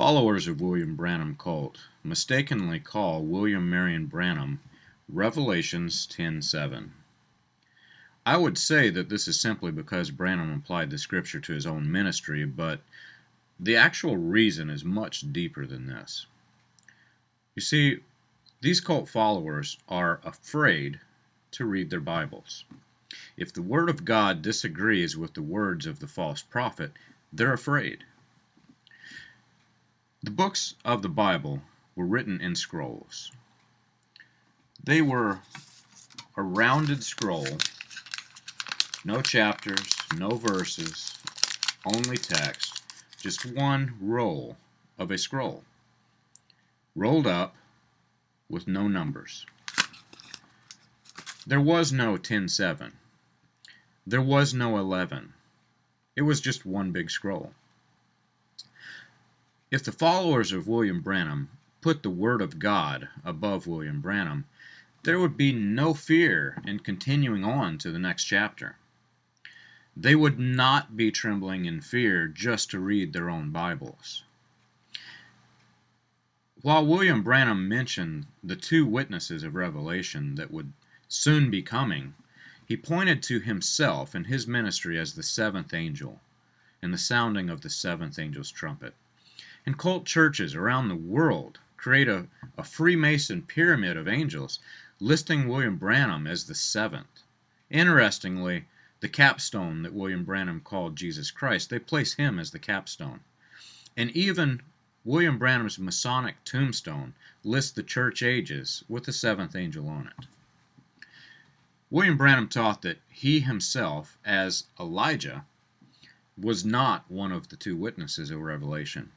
Followers of William Branham cult mistakenly call William Marion Branham Revelations 10:7. I would say that this is simply because Branham applied the scripture to his own ministry, but the actual reason is much deeper than this. You see, these cult followers are afraid to read their Bibles. If the Word of God disagrees with the words of the false prophet, they're afraid. The books of the Bible were written in scrolls. They were a rounded scroll, no chapters, no verses, only text, just one roll of a scroll, rolled up with no numbers. There was no 10-7. There was no 11. It was just one big scroll. If the followers of William Branham put the Word of God above William Branham, there would be no fear in continuing on to the next chapter. They would not be trembling in fear just to read their own Bibles. While William Branham mentioned the two witnesses of Revelation that would soon be coming, he pointed to himself and his ministry as the seventh angel and the sounding of the seventh angel's trumpet and cult churches around the world create a, a Freemason pyramid of angels, listing William Branham as the seventh. Interestingly, the capstone that William Branham called Jesus Christ, they place him as the capstone. And even William Branham's Masonic tombstone lists the church ages with the seventh angel on it. William Branham taught that he himself, as Elijah, was not one of the two witnesses of Revelation.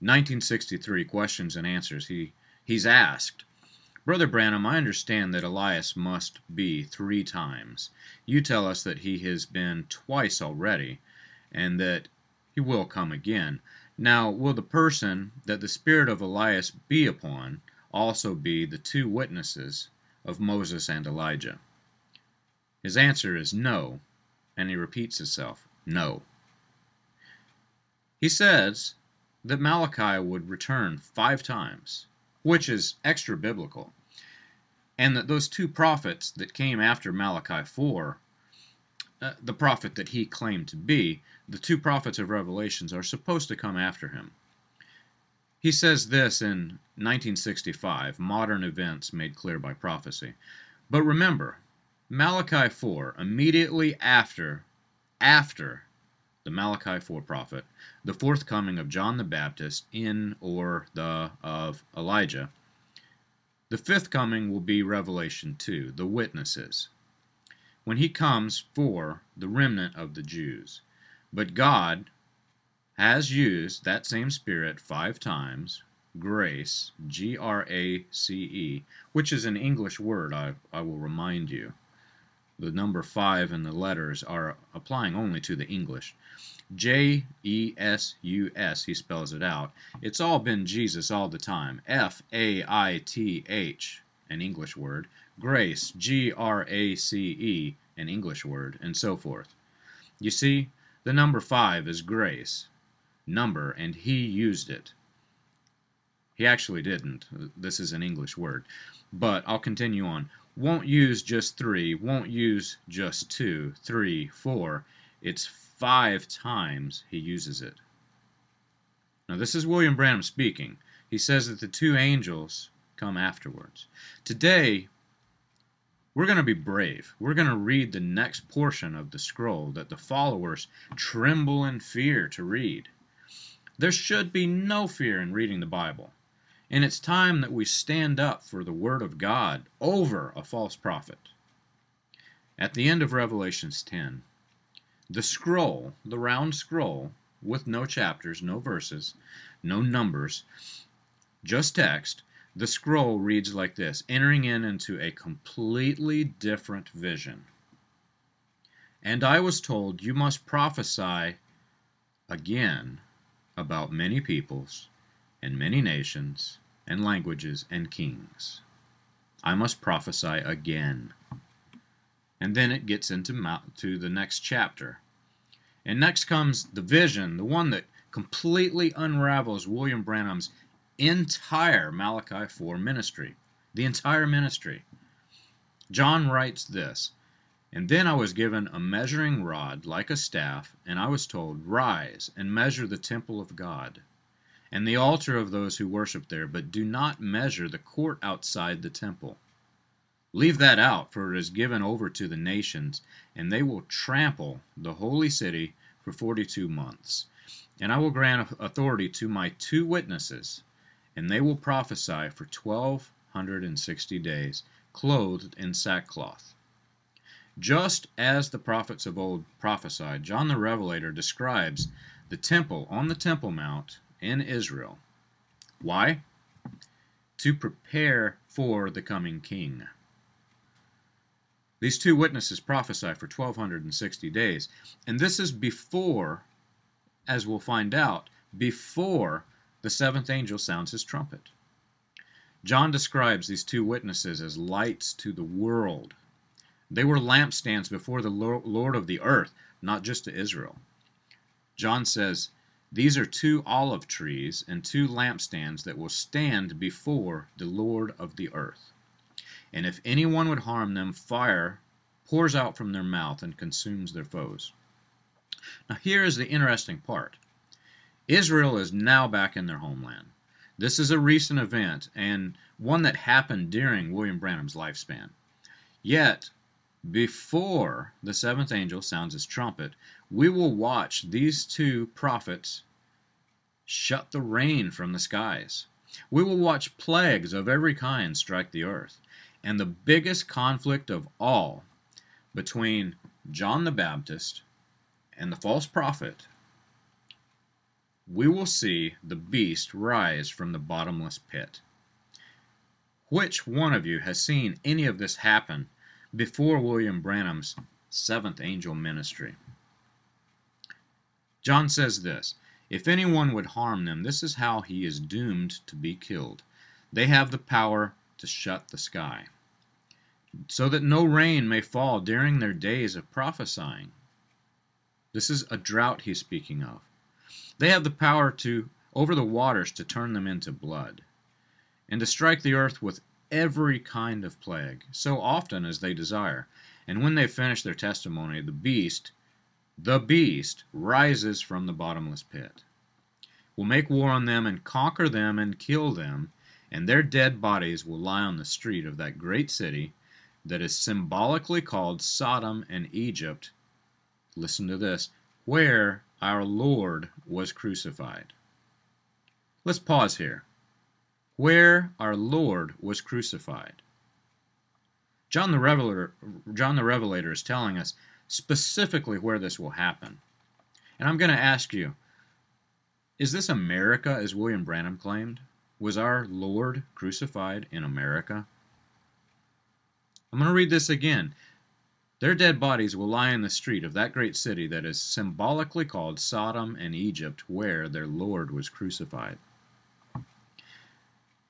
1963 questions and answers he he's asked. Brother branham i understand that elias must be three times. You tell us that he has been twice already and that he will come again. Now will the person that the spirit of elias be upon also be the two witnesses of moses and elijah? His answer is no and he repeats himself no. He says that Malachi would return five times, which is extra biblical, and that those two prophets that came after Malachi 4, uh, the prophet that he claimed to be, the two prophets of Revelations are supposed to come after him. He says this in 1965, Modern Events Made Clear by Prophecy. But remember, Malachi 4, immediately after, after the Malachi 4 prophet, the forthcoming of John the Baptist in or the of Elijah. The fifth coming will be Revelation 2, the witnesses, when he comes for the remnant of the Jews. But God has used that same Spirit five times, grace, G R A C E, which is an English word, I, I will remind you. The number five and the letters are applying only to the English. J E S U S, he spells it out. It's all been Jesus all the time. F A I T H an English word, grace, G R A C E, an English word, and so forth. You see, the number 5 is grace, number, and he used it. He actually didn't. This is an English word. But I'll continue on. Won't use just 3, won't use just 2, 3, 4. It's five times he uses it. Now, this is William Branham speaking. He says that the two angels come afterwards. Today, we're going to be brave. We're going to read the next portion of the scroll that the followers tremble in fear to read. There should be no fear in reading the Bible. And it's time that we stand up for the Word of God over a false prophet. At the end of Revelations 10, the scroll, the round scroll, with no chapters, no verses, no numbers, just text, the scroll reads like this entering in into a completely different vision. And I was told, You must prophesy again about many peoples and many nations and languages and kings. I must prophesy again. And then it gets into to the next chapter. And next comes the vision, the one that completely unravels William Branham's entire Malachi 4 ministry. The entire ministry. John writes this And then I was given a measuring rod like a staff, and I was told, Rise and measure the temple of God, and the altar of those who worship there, but do not measure the court outside the temple. Leave that out, for it is given over to the nations, and they will trample the holy city for forty two months. And I will grant authority to my two witnesses and they will prophesy for twelve hundred and sixty days, clothed in sackcloth. Just as the prophets of old prophesied, John the Revelator describes the temple on the Temple Mount in Israel. Why? To prepare for the coming king. These two witnesses prophesy for 1260 days, and this is before, as we'll find out, before the seventh angel sounds his trumpet. John describes these two witnesses as lights to the world. They were lampstands before the Lord of the earth, not just to Israel. John says, These are two olive trees and two lampstands that will stand before the Lord of the earth. And if anyone would harm them, fire pours out from their mouth and consumes their foes. Now, here is the interesting part. Israel is now back in their homeland. This is a recent event and one that happened during William Branham's lifespan. Yet, before the seventh angel sounds his trumpet, we will watch these two prophets shut the rain from the skies. We will watch plagues of every kind strike the earth. And the biggest conflict of all between John the Baptist and the false prophet we will see the beast rise from the bottomless pit. Which one of you has seen any of this happen before William Branham's seventh angel ministry? John says this If anyone would harm them, this is how he is doomed to be killed. They have the power to shut the sky, so that no rain may fall during their days of prophesying. This is a drought he's speaking of. They have the power to over the waters to turn them into blood, and to strike the earth with every kind of plague, so often as they desire. And when they finish their testimony, the beast, the beast, rises from the bottomless pit, will make war on them and conquer them and kill them, and their dead bodies will lie on the street of that great city that is symbolically called Sodom and Egypt. Listen to this where our Lord was crucified. Let's pause here. Where our Lord was crucified. John the Revelator, John the Revelator is telling us specifically where this will happen. And I'm going to ask you, is this America as William Branham claimed? Was our Lord crucified in America? I'm going to read this again. Their dead bodies will lie in the street of that great city that is symbolically called Sodom and Egypt, where their Lord was crucified.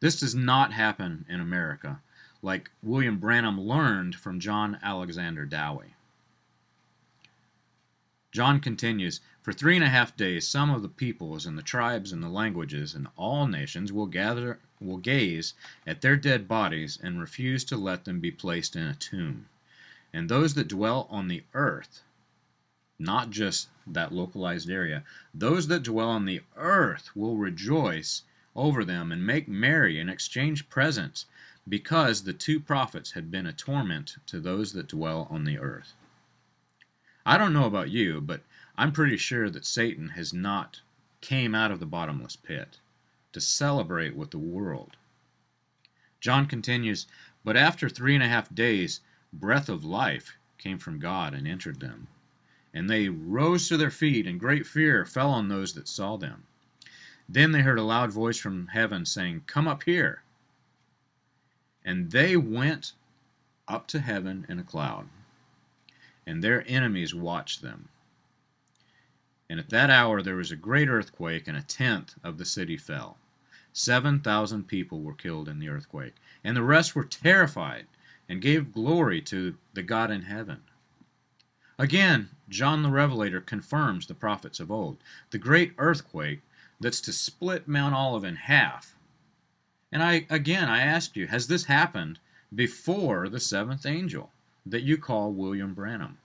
This does not happen in America. like William Branham learned from John Alexander Dowie. John continues For three and a half days, some of the peoples and the tribes and the languages and all nations will gather, will gaze at their dead bodies and refuse to let them be placed in a tomb. And those that dwell on the earth, not just that localized area, those that dwell on the earth will rejoice over them and make merry and exchange presents, because the two prophets had been a torment to those that dwell on the earth. I don't know about you, but I'm pretty sure that Satan has not came out of the bottomless pit to celebrate with the world. John continues, But after three and a half days, breath of life came from God and entered them. And they rose to their feet, and great fear fell on those that saw them. Then they heard a loud voice from heaven saying, Come up here. And they went up to heaven in a cloud and their enemies watched them. And at that hour there was a great earthquake, and a tenth of the city fell. Seven thousand people were killed in the earthquake, and the rest were terrified and gave glory to the God in heaven. Again, John the Revelator confirms the prophets of old. The great earthquake that's to split Mount Olive in half. And I again I ask you, has this happened before the seventh angel? that you call William Branham.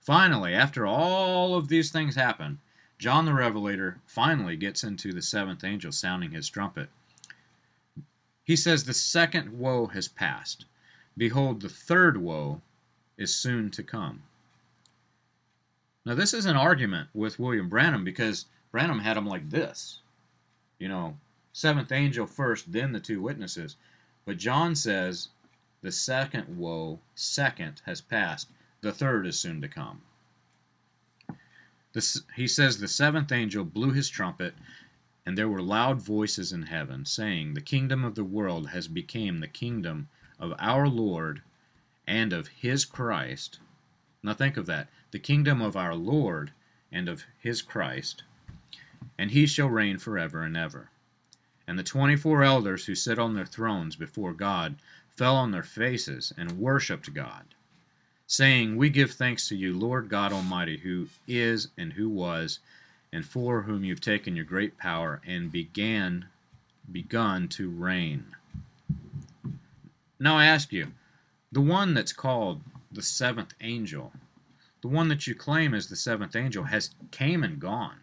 Finally, after all of these things happen, John the Revelator finally gets into the seventh angel sounding his trumpet. He says, The second woe has passed. Behold, the third woe is soon to come. Now, this is an argument with William Branham because Branham had them like this. You know, seventh angel first, then the two witnesses. But John says the second woe, second, has passed. The third is soon to come. The, he says the seventh angel blew his trumpet, and there were loud voices in heaven, saying, The kingdom of the world has become the kingdom of our Lord and of his Christ. Now think of that. The kingdom of our Lord and of his Christ, and he shall reign forever and ever. And the twenty four elders who sit on their thrones before God fell on their faces and worshipped God, saying, We give thanks to you, Lord God Almighty, who is and who was, and for whom you've taken your great power and began begun to reign. Now I ask you, the one that's called the seventh angel, the one that you claim is the seventh angel, has came and gone.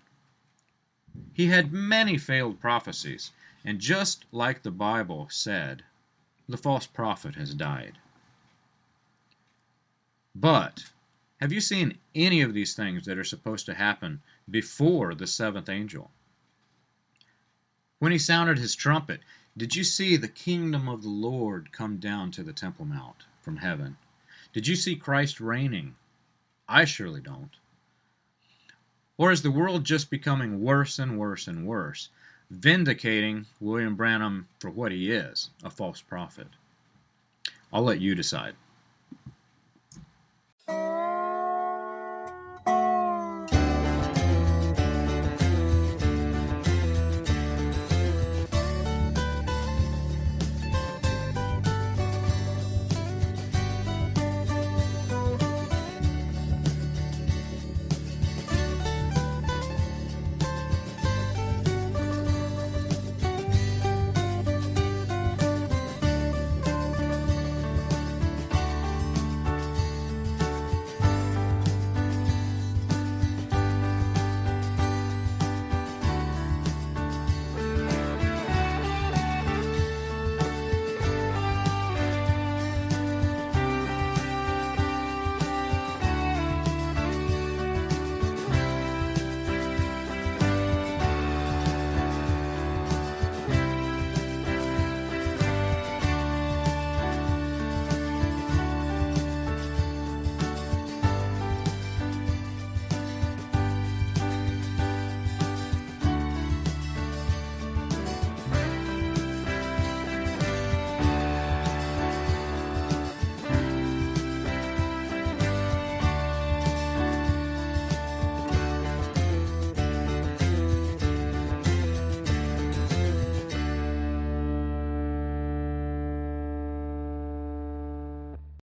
He had many failed prophecies, and just like the Bible said, the false prophet has died. But have you seen any of these things that are supposed to happen before the seventh angel? When he sounded his trumpet, did you see the kingdom of the Lord come down to the Temple Mount from heaven? Did you see Christ reigning? I surely don't. Or is the world just becoming worse and worse and worse vindicating William Branham for what he is a false prophet. I'll let you decide.